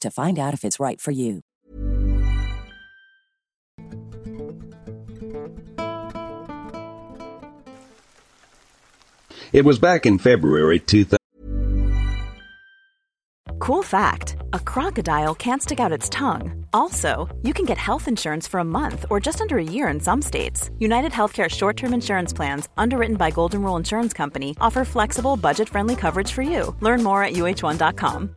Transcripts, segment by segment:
to find out if it's right for you. It was back in February 2000. Cool fact a crocodile can't stick out its tongue. Also, you can get health insurance for a month or just under a year in some states. United Healthcare short term insurance plans, underwritten by Golden Rule Insurance Company, offer flexible, budget friendly coverage for you. Learn more at uh1.com.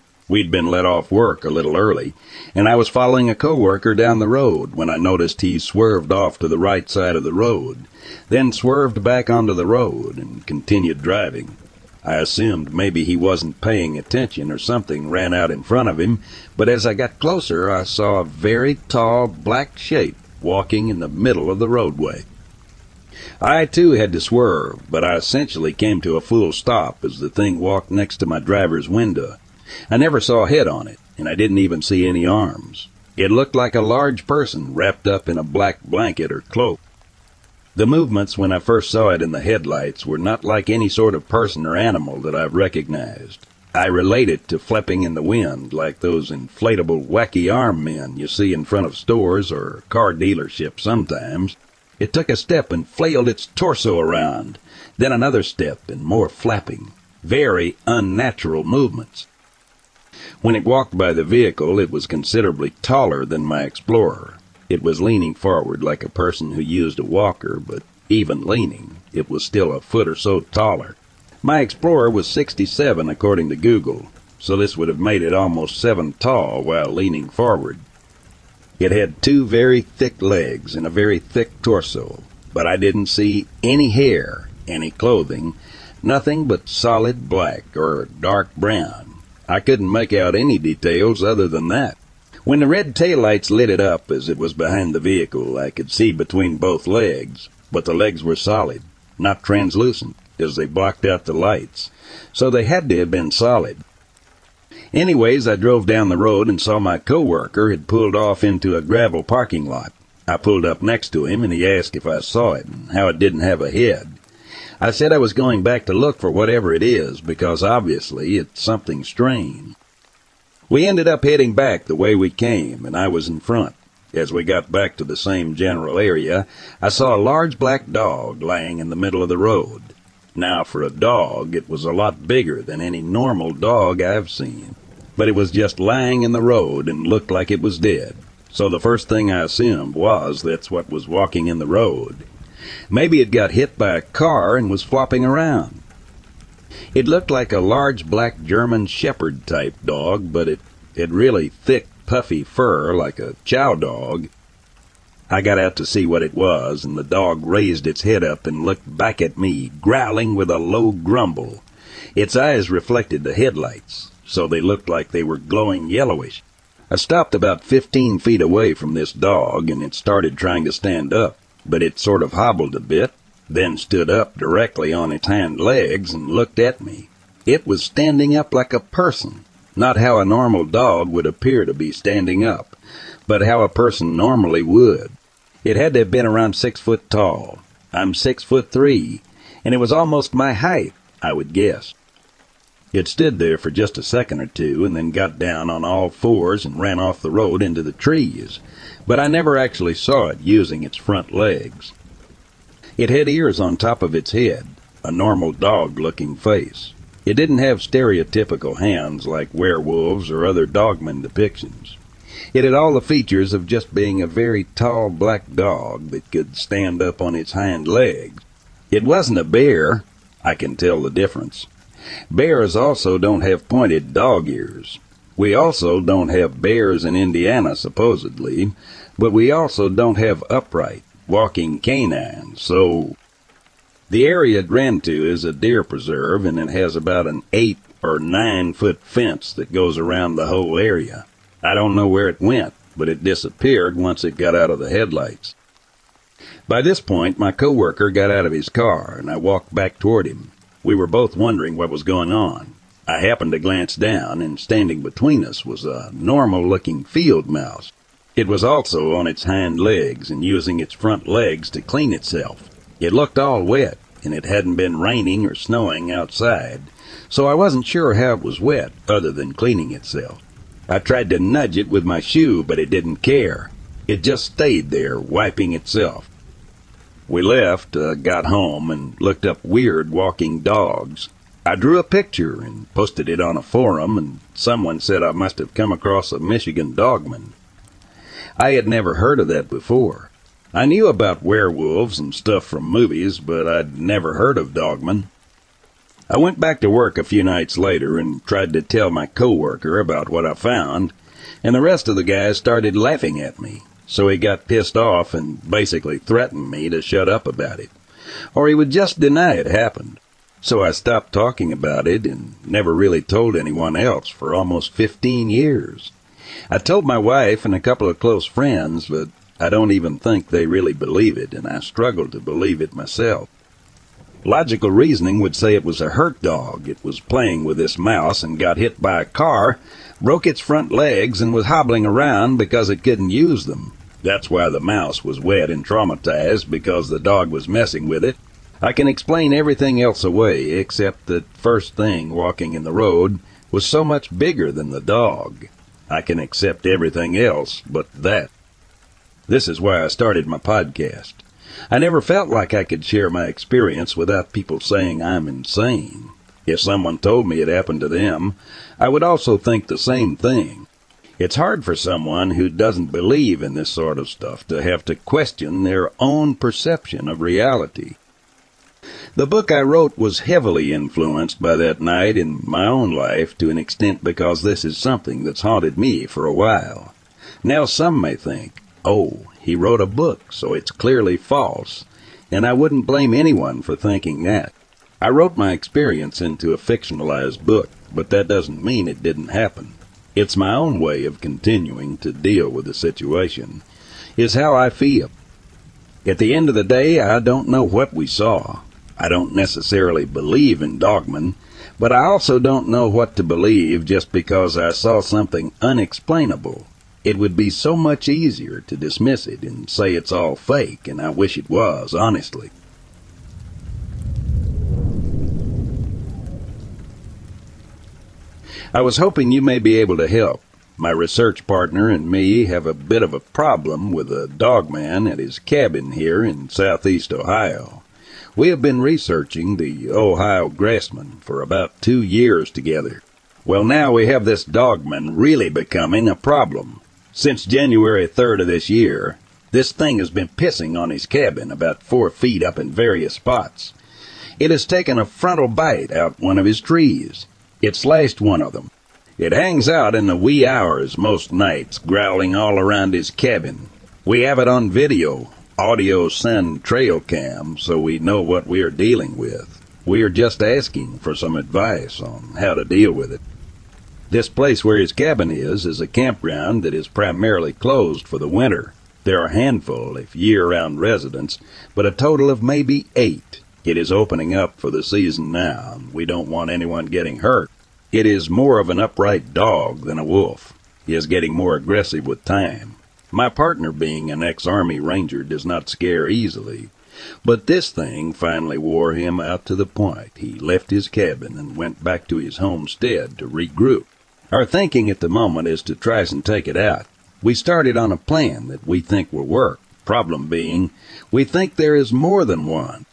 We'd been let off work a little early, and I was following a coworker down the road when I noticed he swerved off to the right side of the road, then swerved back onto the road and continued driving. I assumed maybe he wasn't paying attention or something ran out in front of him, but as I got closer, I saw a very tall black shape walking in the middle of the roadway. I too had to swerve, but I essentially came to a full stop as the thing walked next to my driver's window. I never saw a head on it, and I didn't even see any arms. It looked like a large person wrapped up in a black blanket or cloak. The movements when I first saw it in the headlights were not like any sort of person or animal that I've recognized. I relate it to flapping in the wind, like those inflatable wacky arm men you see in front of stores or car dealerships sometimes. It took a step and flailed its torso around, then another step and more flapping. Very unnatural movements. When it walked by the vehicle, it was considerably taller than my Explorer. It was leaning forward like a person who used a walker, but even leaning, it was still a foot or so taller. My Explorer was 67 according to Google, so this would have made it almost 7 tall while leaning forward. It had two very thick legs and a very thick torso, but I didn't see any hair, any clothing, nothing but solid black or dark brown. I couldn't make out any details other than that. When the red taillights lit it up as it was behind the vehicle, I could see between both legs, but the legs were solid, not translucent, as they blocked out the lights, so they had to have been solid. Anyways, I drove down the road and saw my coworker had pulled off into a gravel parking lot. I pulled up next to him and he asked if I saw it and how it didn't have a head. I said I was going back to look for whatever it is because obviously it's something strange. We ended up heading back the way we came, and I was in front. As we got back to the same general area, I saw a large black dog lying in the middle of the road. Now, for a dog, it was a lot bigger than any normal dog I've seen. But it was just lying in the road and looked like it was dead. So the first thing I assumed was that's what was walking in the road. Maybe it got hit by a car and was flopping around. It looked like a large black German Shepherd type dog, but it had really thick, puffy fur like a chow dog. I got out to see what it was, and the dog raised its head up and looked back at me, growling with a low grumble. Its eyes reflected the headlights, so they looked like they were glowing yellowish. I stopped about fifteen feet away from this dog, and it started trying to stand up, but it sort of hobbled a bit, then stood up directly on its hind legs and looked at me. It was standing up like a person, not how a normal dog would appear to be standing up, but how a person normally would. It had to have been around six foot tall. I'm six foot three, and it was almost my height, I would guess. It stood there for just a second or two and then got down on all fours and ran off the road into the trees, but I never actually saw it using its front legs. It had ears on top of its head, a normal dog looking face. It didn't have stereotypical hands like werewolves or other dogman depictions. It had all the features of just being a very tall black dog that could stand up on its hind legs. It wasn't a bear. I can tell the difference. Bears also don't have pointed dog ears. We also don't have bears in Indiana, supposedly, but we also don't have upright, walking canines, so. The area it ran to is a deer preserve, and it has about an eight or nine foot fence that goes around the whole area. I don't know where it went, but it disappeared once it got out of the headlights. By this point, my coworker got out of his car, and I walked back toward him. We were both wondering what was going on. I happened to glance down, and standing between us was a normal looking field mouse. It was also on its hind legs and using its front legs to clean itself. It looked all wet, and it hadn't been raining or snowing outside, so I wasn't sure how it was wet other than cleaning itself. I tried to nudge it with my shoe, but it didn't care. It just stayed there, wiping itself. We left, uh, got home, and looked up weird walking dogs. I drew a picture and posted it on a forum, and someone said I must have come across a Michigan dogman. I had never heard of that before. I knew about werewolves and stuff from movies, but I'd never heard of dogmen. I went back to work a few nights later and tried to tell my coworker about what I found, and the rest of the guys started laughing at me so he got pissed off and basically threatened me to shut up about it, or he would just deny it happened. So I stopped talking about it and never really told anyone else for almost 15 years. I told my wife and a couple of close friends, but I don't even think they really believe it, and I struggle to believe it myself. Logical reasoning would say it was a hurt dog. It was playing with this mouse and got hit by a car, broke its front legs, and was hobbling around because it couldn't use them. That's why the mouse was wet and traumatized because the dog was messing with it. I can explain everything else away except that first thing walking in the road was so much bigger than the dog. I can accept everything else but that. This is why I started my podcast. I never felt like I could share my experience without people saying I'm insane. If someone told me it happened to them, I would also think the same thing. It's hard for someone who doesn't believe in this sort of stuff to have to question their own perception of reality. The book I wrote was heavily influenced by that night in my own life to an extent because this is something that's haunted me for a while. Now some may think, oh, he wrote a book, so it's clearly false, and I wouldn't blame anyone for thinking that. I wrote my experience into a fictionalized book, but that doesn't mean it didn't happen. It's my own way of continuing to deal with the situation, is how I feel. At the end of the day, I don't know what we saw. I don't necessarily believe in dogmen, but I also don't know what to believe just because I saw something unexplainable. It would be so much easier to dismiss it and say it's all fake, and I wish it was, honestly. I was hoping you may be able to help. My research partner and me have a bit of a problem with a dogman at his cabin here in southeast Ohio. We have been researching the Ohio grassman for about two years together. Well, now we have this dogman really becoming a problem. Since January 3rd of this year, this thing has been pissing on his cabin about four feet up in various spots. It has taken a frontal bite out one of his trees. It slashed one of them. It hangs out in the wee hours most nights, growling all around his cabin. We have it on video, audio send trail cam, so we know what we are dealing with. We are just asking for some advice on how to deal with it. This place where his cabin is is a campground that is primarily closed for the winter. There are a handful of year-round residents, but a total of maybe eight. It is opening up for the season now, and we don't want anyone getting hurt. It is more of an upright dog than a wolf. He is getting more aggressive with time. My partner, being an ex-army ranger, does not scare easily. But this thing finally wore him out to the point he left his cabin and went back to his homestead to regroup. Our thinking at the moment is to try and take it out. We started on a plan that we think will work. Problem being, we think there is more than one.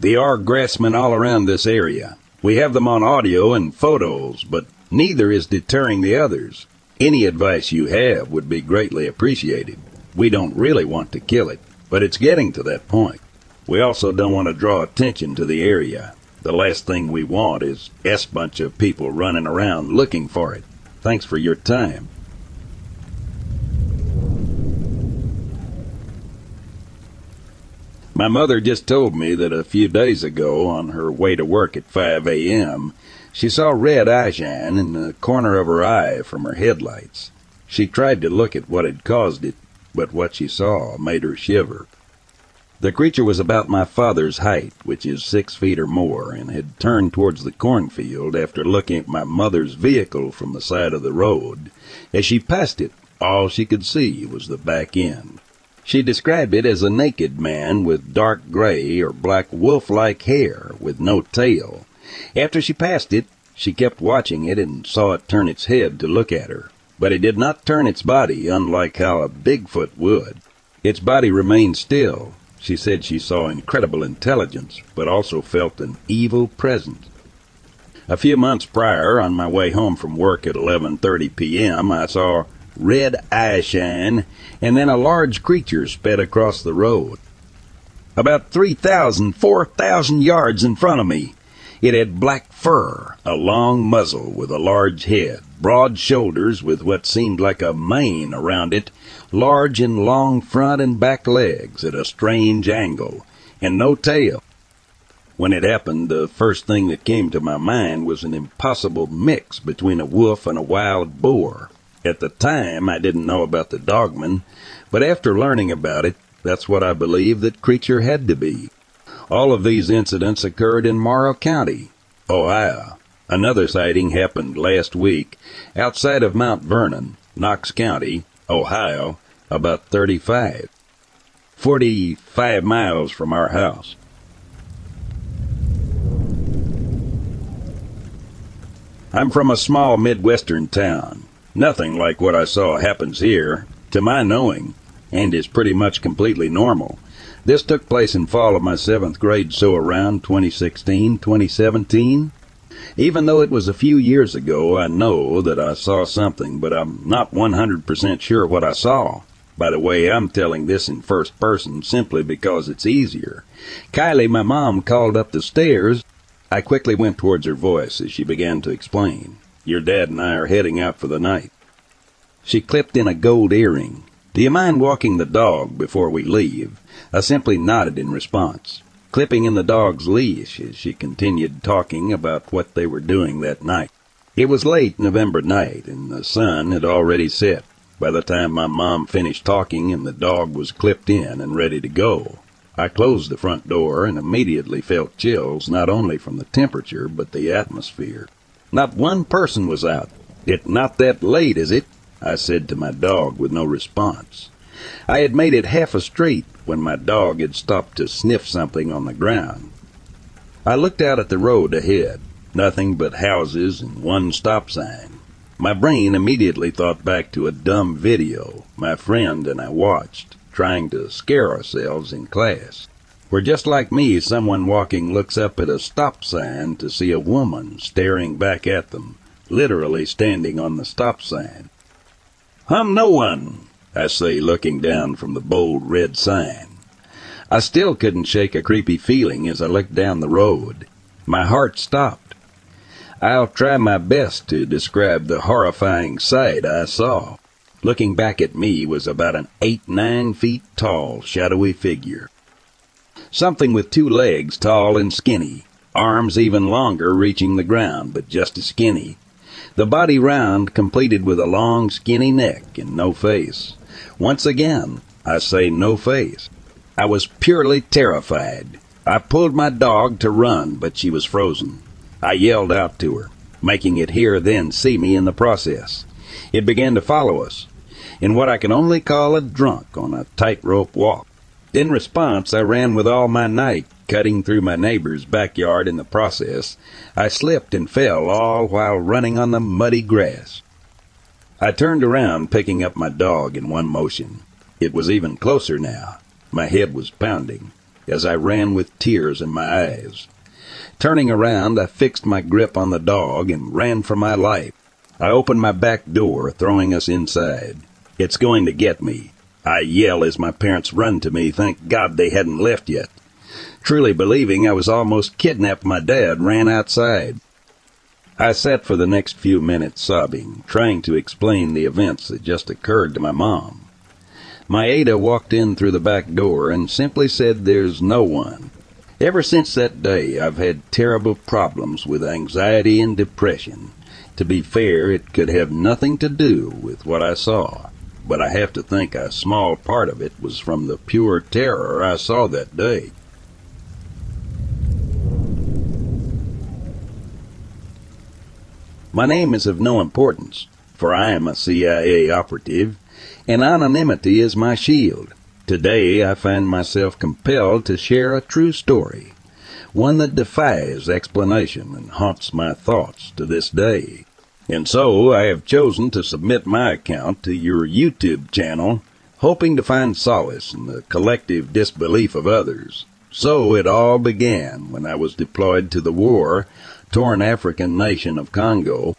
There are grassmen all around this area. We have them on audio and photos, but neither is deterring the others. Any advice you have would be greatly appreciated. We don't really want to kill it, but it's getting to that point. We also don't want to draw attention to the area. The last thing we want is S bunch of people running around looking for it. Thanks for your time. My mother just told me that a few days ago, on her way to work at 5 a.m., she saw red eye shine in the corner of her eye from her headlights. She tried to look at what had caused it, but what she saw made her shiver. The creature was about my father's height, which is six feet or more, and had turned towards the cornfield after looking at my mother's vehicle from the side of the road. As she passed it, all she could see was the back end. She described it as a naked man with dark gray or black wolf-like hair with no tail. After she passed it, she kept watching it and saw it turn its head to look at her. But it did not turn its body, unlike how a Bigfoot would. Its body remained still. She said she saw incredible intelligence, but also felt an evil presence. A few months prior, on my way home from work at 11:30 p.m., I saw red eye shine, and then a large creature sped across the road. About three thousand, four thousand yards in front of me. It had black fur, a long muzzle with a large head, broad shoulders with what seemed like a mane around it, large and long front and back legs at a strange angle, and no tail. When it happened, the first thing that came to my mind was an impossible mix between a wolf and a wild boar. At the time, I didn't know about the dogman, but after learning about it, that's what I believe that creature had to be. All of these incidents occurred in Morrow County, Ohio. Another sighting happened last week outside of Mount Vernon, Knox County, Ohio, about 35, 45 miles from our house. I'm from a small Midwestern town. Nothing like what I saw happens here, to my knowing, and is pretty much completely normal. This took place in fall of my seventh grade, so around 2016, 2017. Even though it was a few years ago, I know that I saw something, but I'm not 100% sure what I saw. By the way, I'm telling this in first person simply because it's easier. Kylie, my mom, called up the stairs. I quickly went towards her voice as she began to explain. Your dad and I are heading out for the night. She clipped in a gold earring. Do you mind walking the dog before we leave? I simply nodded in response, clipping in the dog's leash as she continued talking about what they were doing that night. It was late November night, and the sun had already set by the time my mom finished talking and the dog was clipped in and ready to go. I closed the front door and immediately felt chills not only from the temperature but the atmosphere. Not one person was out. It not that late, is it? I said to my dog with no response. I had made it half a street when my dog had stopped to sniff something on the ground. I looked out at the road ahead. Nothing but houses and one stop sign. My brain immediately thought back to a dumb video my friend and I watched, trying to scare ourselves in class. Where just like me, someone walking looks up at a stop sign to see a woman staring back at them, literally standing on the stop sign. I'm no one, I say, looking down from the bold red sign. I still couldn't shake a creepy feeling as I looked down the road. My heart stopped. I'll try my best to describe the horrifying sight I saw. Looking back at me was about an eight, nine feet tall, shadowy figure. Something with two legs, tall and skinny, arms even longer, reaching the ground, but just as skinny. The body round, completed with a long, skinny neck and no face. Once again, I say no face. I was purely terrified. I pulled my dog to run, but she was frozen. I yelled out to her, making it hear then see me in the process. It began to follow us, in what I can only call a drunk on a tightrope walk. In response, I ran with all my might, cutting through my neighbor's backyard in the process. I slipped and fell, all while running on the muddy grass. I turned around, picking up my dog in one motion. It was even closer now. My head was pounding as I ran with tears in my eyes. Turning around, I fixed my grip on the dog and ran for my life. I opened my back door, throwing us inside. It's going to get me. I yell as my parents run to me, thank God they hadn't left yet. Truly believing I was almost kidnapped, my dad ran outside. I sat for the next few minutes sobbing, trying to explain the events that just occurred to my mom. My Ada walked in through the back door and simply said, There's no one. Ever since that day, I've had terrible problems with anxiety and depression. To be fair, it could have nothing to do with what I saw, but I have to think a small part of it was from the pure terror I saw that day. My name is of no importance, for I am a CIA operative and anonymity is my shield. Today I find myself compelled to share a true story, one that defies explanation and haunts my thoughts to this day. And so I have chosen to submit my account to your YouTube channel, hoping to find solace in the collective disbelief of others. So it all began when I was deployed to the war torn African nation of Congo.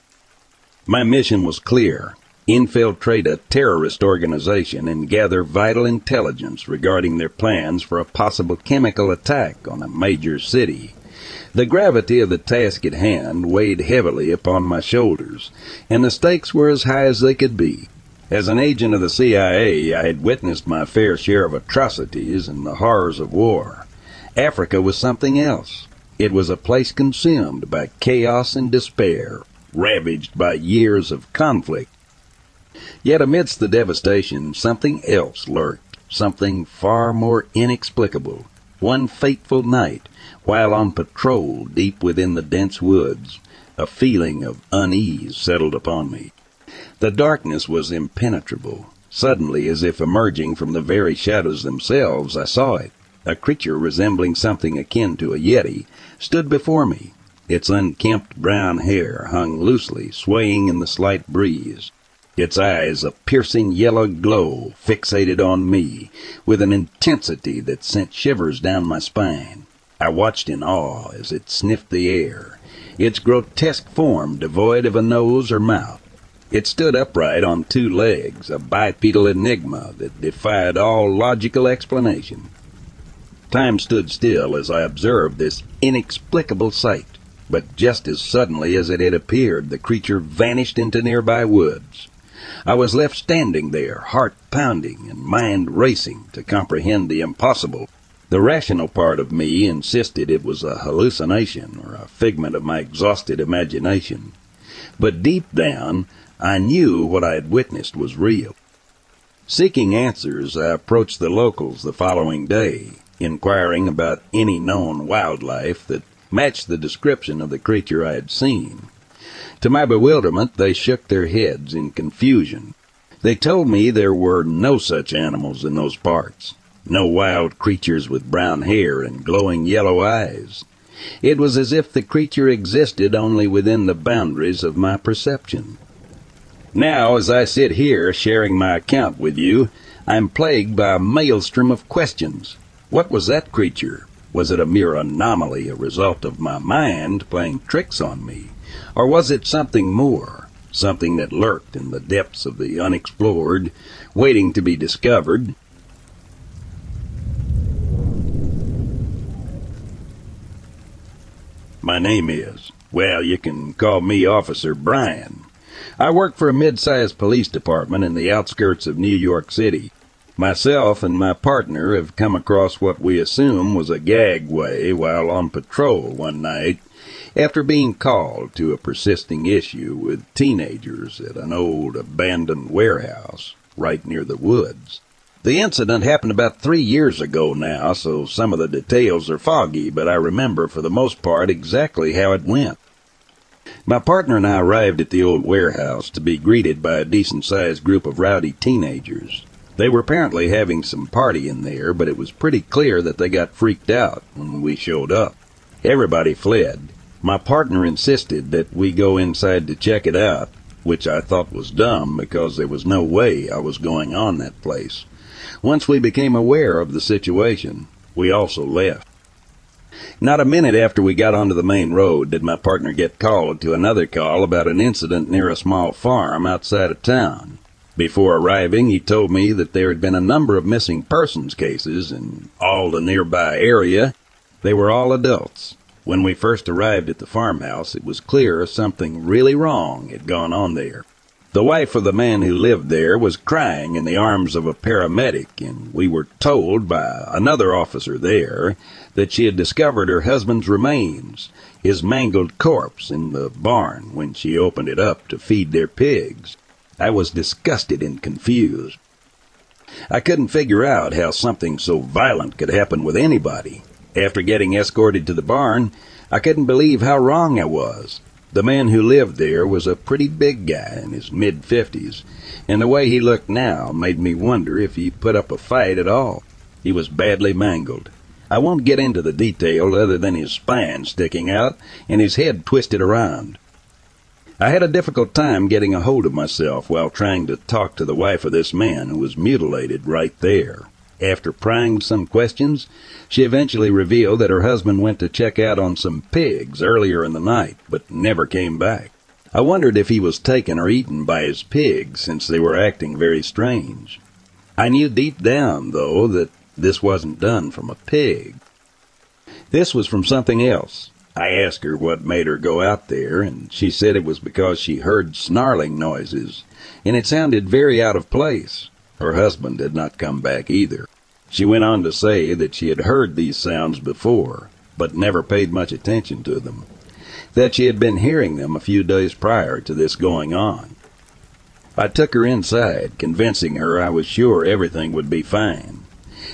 My mission was clear infiltrate a terrorist organization and gather vital intelligence regarding their plans for a possible chemical attack on a major city. The gravity of the task at hand weighed heavily upon my shoulders, and the stakes were as high as they could be. As an agent of the CIA, I had witnessed my fair share of atrocities and the horrors of war. Africa was something else. It was a place consumed by chaos and despair, ravaged by years of conflict Yet amidst the devastation, something else lurked, something far more inexplicable. One fateful night, while on patrol deep within the dense woods, a feeling of unease settled upon me. The darkness was impenetrable. Suddenly, as if emerging from the very shadows themselves, I saw it. A creature resembling something akin to a yeti stood before me. Its unkempt brown hair hung loosely, swaying in the slight breeze its eyes a piercing yellow glow fixated on me with an intensity that sent shivers down my spine. I watched in awe as it sniffed the air, its grotesque form devoid of a nose or mouth. It stood upright on two legs, a bipedal enigma that defied all logical explanation. Time stood still as I observed this inexplicable sight, but just as suddenly as it had appeared, the creature vanished into nearby woods. I was left standing there, heart pounding and mind racing to comprehend the impossible. The rational part of me insisted it was a hallucination or a figment of my exhausted imagination. But deep down, I knew what I had witnessed was real. Seeking answers, I approached the locals the following day, inquiring about any known wildlife that matched the description of the creature I had seen. To my bewilderment, they shook their heads in confusion. They told me there were no such animals in those parts, no wild creatures with brown hair and glowing yellow eyes. It was as if the creature existed only within the boundaries of my perception. Now, as I sit here sharing my account with you, I am plagued by a maelstrom of questions. What was that creature? Was it a mere anomaly, a result of my mind playing tricks on me? Or was it something more, something that lurked in the depths of the unexplored, waiting to be discovered? My name is, well, you can call me Officer Brian. I work for a mid-sized police department in the outskirts of New York City. Myself and my partner have come across what we assume was a gagway while on patrol one night after being called to a persisting issue with teenagers at an old abandoned warehouse right near the woods. The incident happened about three years ago now, so some of the details are foggy, but I remember for the most part exactly how it went. My partner and I arrived at the old warehouse to be greeted by a decent sized group of rowdy teenagers. They were apparently having some party in there, but it was pretty clear that they got freaked out when we showed up. Everybody fled. My partner insisted that we go inside to check it out, which I thought was dumb because there was no way I was going on that place. Once we became aware of the situation, we also left. Not a minute after we got onto the main road did my partner get called to another call about an incident near a small farm outside of town. Before arriving, he told me that there had been a number of missing persons cases in all the nearby area. They were all adults. When we first arrived at the farmhouse, it was clear something really wrong had gone on there. The wife of the man who lived there was crying in the arms of a paramedic, and we were told by another officer there that she had discovered her husband's remains, his mangled corpse, in the barn when she opened it up to feed their pigs. I was disgusted and confused. I couldn't figure out how something so violent could happen with anybody. After getting escorted to the barn, I couldn't believe how wrong I was. The man who lived there was a pretty big guy in his mid fifties, and the way he looked now made me wonder if he put up a fight at all. He was badly mangled. I won't get into the detail other than his spine sticking out and his head twisted around. I had a difficult time getting a hold of myself while trying to talk to the wife of this man who was mutilated right there. After prying some questions, she eventually revealed that her husband went to check out on some pigs earlier in the night, but never came back. I wondered if he was taken or eaten by his pigs, since they were acting very strange. I knew deep down, though, that this wasn't done from a pig. This was from something else. I asked her what made her go out there, and she said it was because she heard snarling noises, and it sounded very out of place. Her husband did not come back either. She went on to say that she had heard these sounds before, but never paid much attention to them. That she had been hearing them a few days prior to this going on. I took her inside, convincing her I was sure everything would be fine.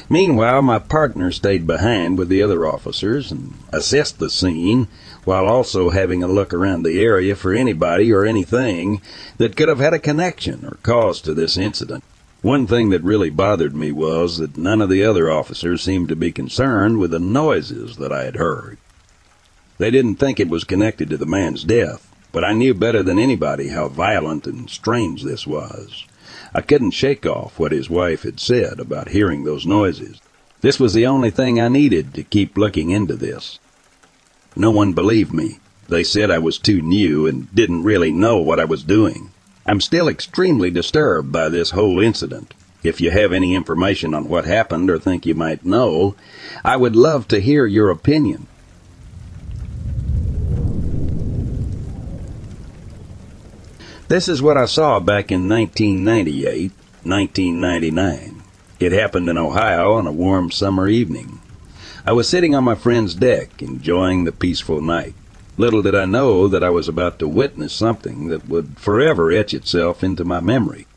Meanwhile, my partner stayed behind with the other officers and assessed the scene, while also having a look around the area for anybody or anything that could have had a connection or cause to this incident. One thing that really bothered me was that none of the other officers seemed to be concerned with the noises that I had heard. They didn't think it was connected to the man's death, but I knew better than anybody how violent and strange this was. I couldn't shake off what his wife had said about hearing those noises. This was the only thing I needed to keep looking into this. No one believed me. They said I was too new and didn't really know what I was doing. I'm still extremely disturbed by this whole incident. If you have any information on what happened or think you might know, I would love to hear your opinion. This is what I saw back in 1998, 1999. It happened in Ohio on a warm summer evening. I was sitting on my friend's deck, enjoying the peaceful night. Little did I know that I was about to witness something that would forever etch itself into my memory.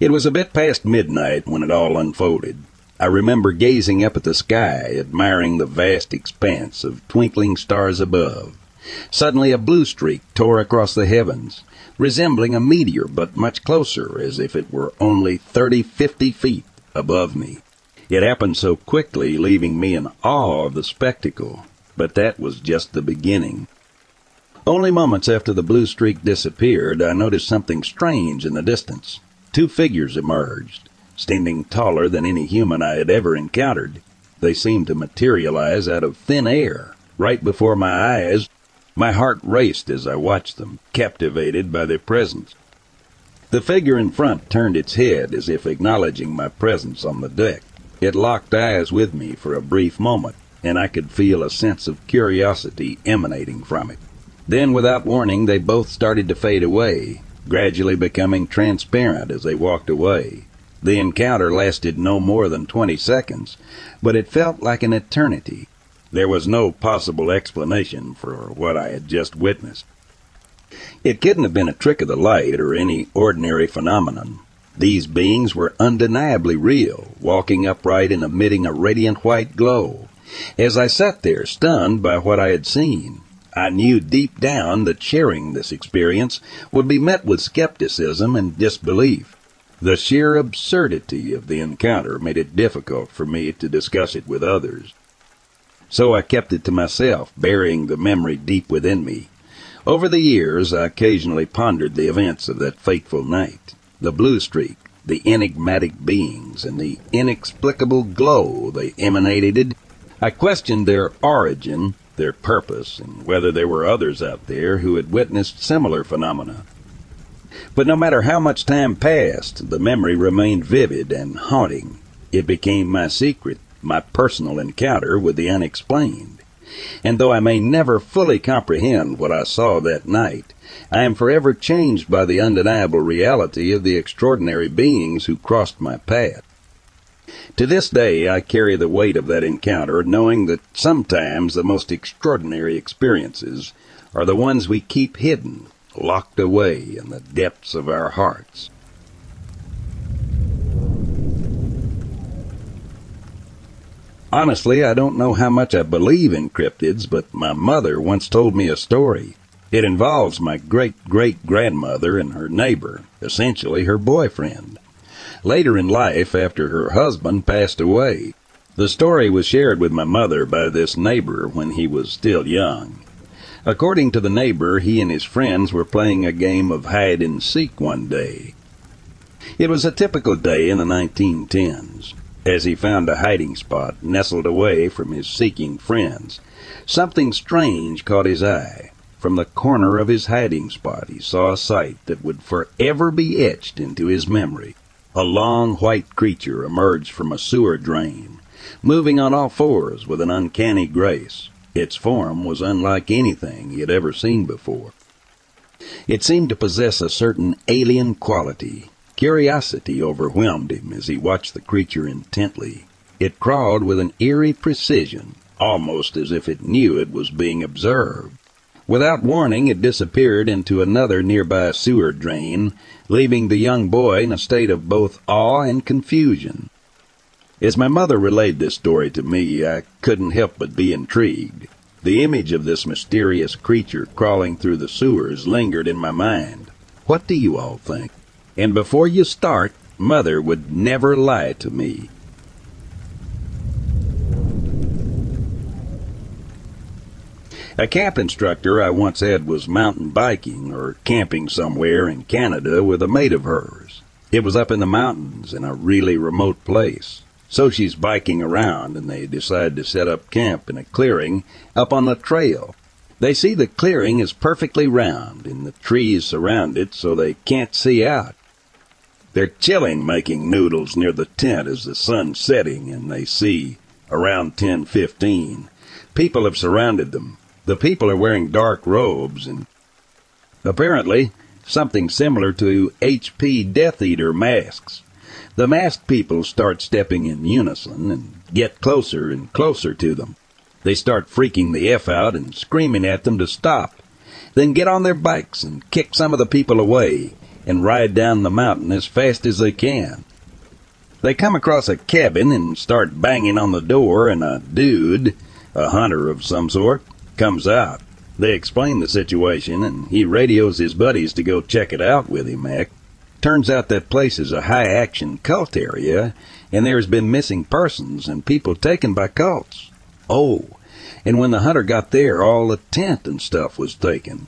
It was a bit past midnight when it all unfolded. I remember gazing up at the sky, admiring the vast expanse of twinkling stars above. Suddenly a blue streak tore across the heavens, resembling a meteor, but much closer, as if it were only thirty, fifty feet above me. It happened so quickly, leaving me in awe of the spectacle. But that was just the beginning. Only moments after the blue streak disappeared, I noticed something strange in the distance. Two figures emerged, standing taller than any human I had ever encountered. They seemed to materialize out of thin air, right before my eyes. My heart raced as I watched them, captivated by their presence. The figure in front turned its head as if acknowledging my presence on the deck. It locked eyes with me for a brief moment, and I could feel a sense of curiosity emanating from it. Then, without warning, they both started to fade away, gradually becoming transparent as they walked away. The encounter lasted no more than twenty seconds, but it felt like an eternity. There was no possible explanation for what I had just witnessed. It couldn't have been a trick of the light or any ordinary phenomenon. These beings were undeniably real, walking upright and emitting a radiant white glow. As I sat there, stunned by what I had seen, I knew deep down that sharing this experience would be met with skepticism and disbelief. The sheer absurdity of the encounter made it difficult for me to discuss it with others. So I kept it to myself, burying the memory deep within me. Over the years, I occasionally pondered the events of that fateful night the blue streak, the enigmatic beings, and the inexplicable glow they emanated. I questioned their origin, their purpose, and whether there were others out there who had witnessed similar phenomena. But no matter how much time passed, the memory remained vivid and haunting. It became my secret, my personal encounter with the unexplained. And though I may never fully comprehend what I saw that night, I am forever changed by the undeniable reality of the extraordinary beings who crossed my path. To this day, I carry the weight of that encounter, knowing that sometimes the most extraordinary experiences are the ones we keep hidden, locked away in the depths of our hearts. Honestly, I don't know how much I believe in cryptids, but my mother once told me a story. It involves my great great grandmother and her neighbor, essentially her boyfriend. Later in life, after her husband passed away, the story was shared with my mother by this neighbor when he was still young. According to the neighbor, he and his friends were playing a game of hide and seek one day. It was a typical day in the 1910s. As he found a hiding spot nestled away from his seeking friends, something strange caught his eye. From the corner of his hiding spot, he saw a sight that would forever be etched into his memory. A long white creature emerged from a sewer drain, moving on all fours with an uncanny grace. Its form was unlike anything he had ever seen before. It seemed to possess a certain alien quality, Curiosity overwhelmed him as he watched the creature intently. It crawled with an eerie precision, almost as if it knew it was being observed. Without warning, it disappeared into another nearby sewer drain, leaving the young boy in a state of both awe and confusion. As my mother relayed this story to me, I couldn't help but be intrigued. The image of this mysterious creature crawling through the sewers lingered in my mind. What do you all think? And before you start, Mother would never lie to me. A camp instructor I once had was mountain biking or camping somewhere in Canada with a mate of hers. It was up in the mountains in a really remote place. So she's biking around and they decide to set up camp in a clearing up on the trail they see the clearing is perfectly round and the trees surround it so they can't see out. They're chilling making noodles near the tent as the sun's setting, and they see, around 10:15, people have surrounded them. The people are wearing dark robes and apparently something similar to HP Death Eater masks. The masked people start stepping in unison and get closer and closer to them. They start freaking the F out and screaming at them to stop, then get on their bikes and kick some of the people away and ride down the mountain as fast as they can. They come across a cabin and start banging on the door, and a dude, a hunter of some sort, comes out. They explain the situation, and he radios his buddies to go check it out with him, Mac. Turns out that place is a high action cult area, and there's been missing persons and people taken by cults. Oh, And when the hunter got there, all the tent and stuff was taken.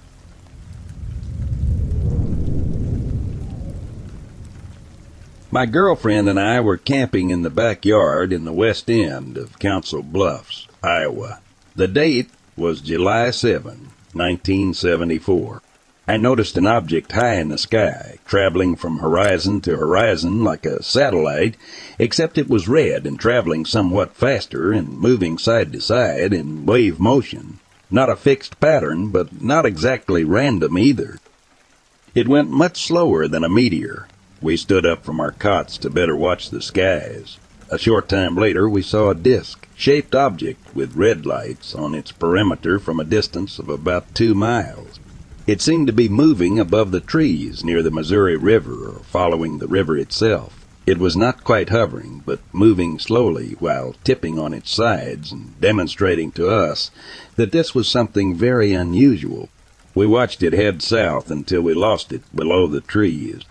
My girlfriend and I were camping in the backyard in the west end of Council Bluffs, Iowa. The date was July 7, 1974. I noticed an object high in the sky, traveling from horizon to horizon like a satellite, except it was red and traveling somewhat faster and moving side to side in wave motion. Not a fixed pattern, but not exactly random either. It went much slower than a meteor. We stood up from our cots to better watch the skies. A short time later, we saw a disc shaped object with red lights on its perimeter from a distance of about two miles. It seemed to be moving above the trees near the Missouri River or following the river itself. It was not quite hovering, but moving slowly while tipping on its sides and demonstrating to us that this was something very unusual. We watched it head south until we lost it below the trees.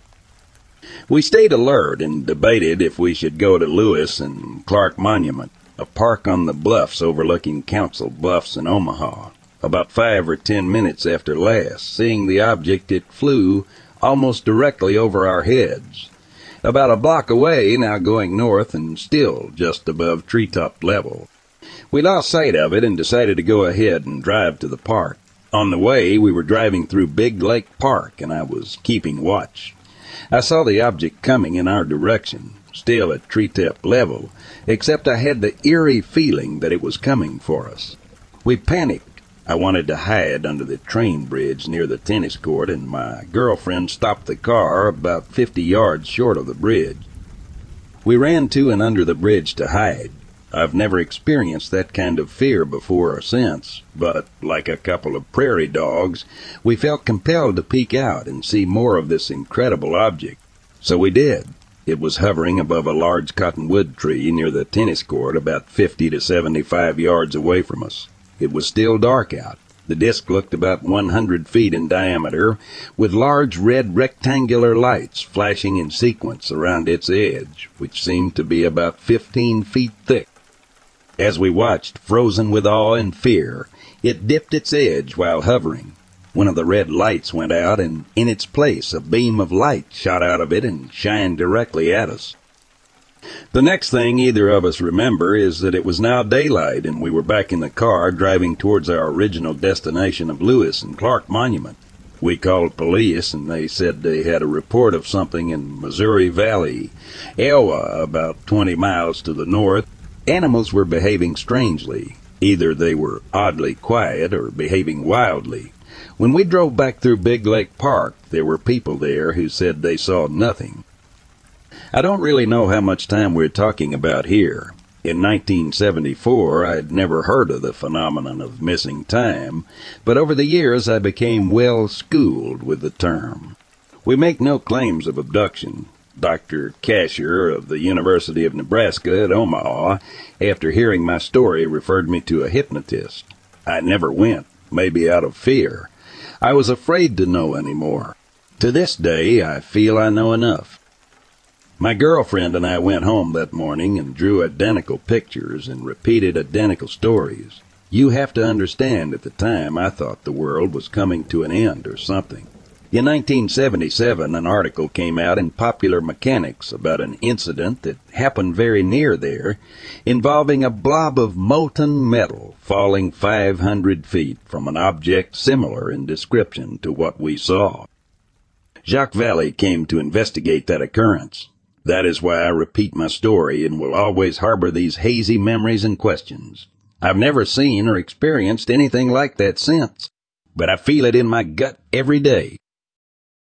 We stayed alert and debated if we should go to Lewis and Clark Monument, a park on the bluffs overlooking Council Bluffs in Omaha. About five or ten minutes after last, seeing the object, it flew almost directly over our heads. About a block away, now going north and still just above treetop level. We lost sight of it and decided to go ahead and drive to the park. On the way, we were driving through Big Lake Park and I was keeping watch. I saw the object coming in our direction, still at treetop level, except I had the eerie feeling that it was coming for us. We panicked I wanted to hide under the train bridge near the tennis court, and my girlfriend stopped the car about 50 yards short of the bridge. We ran to and under the bridge to hide. I've never experienced that kind of fear before or since, but like a couple of prairie dogs, we felt compelled to peek out and see more of this incredible object. So we did. It was hovering above a large cottonwood tree near the tennis court about 50 to 75 yards away from us. It was still dark out. The disk looked about 100 feet in diameter, with large red rectangular lights flashing in sequence around its edge, which seemed to be about 15 feet thick. As we watched, frozen with awe and fear, it dipped its edge while hovering. One of the red lights went out, and in its place a beam of light shot out of it and shined directly at us. The next thing either of us remember is that it was now daylight and we were back in the car driving towards our original destination of Lewis and Clark Monument. We called police and they said they had a report of something in Missouri Valley, Iowa, about 20 miles to the north. Animals were behaving strangely. Either they were oddly quiet or behaving wildly. When we drove back through Big Lake Park, there were people there who said they saw nothing. I don't really know how much time we're talking about here. In 1974, I'd never heard of the phenomenon of missing time, but over the years I became well schooled with the term. We make no claims of abduction. Dr. Cashier of the University of Nebraska at Omaha, after hearing my story, referred me to a hypnotist. I never went, maybe out of fear. I was afraid to know any more. To this day, I feel I know enough. My girlfriend and I went home that morning and drew identical pictures and repeated identical stories. You have to understand at the time I thought the world was coming to an end or something. In 1977, an article came out in Popular Mechanics about an incident that happened very near there involving a blob of molten metal falling 500 feet from an object similar in description to what we saw. Jacques Vallée came to investigate that occurrence. That is why I repeat my story and will always harbor these hazy memories and questions. I've never seen or experienced anything like that since, but I feel it in my gut every day.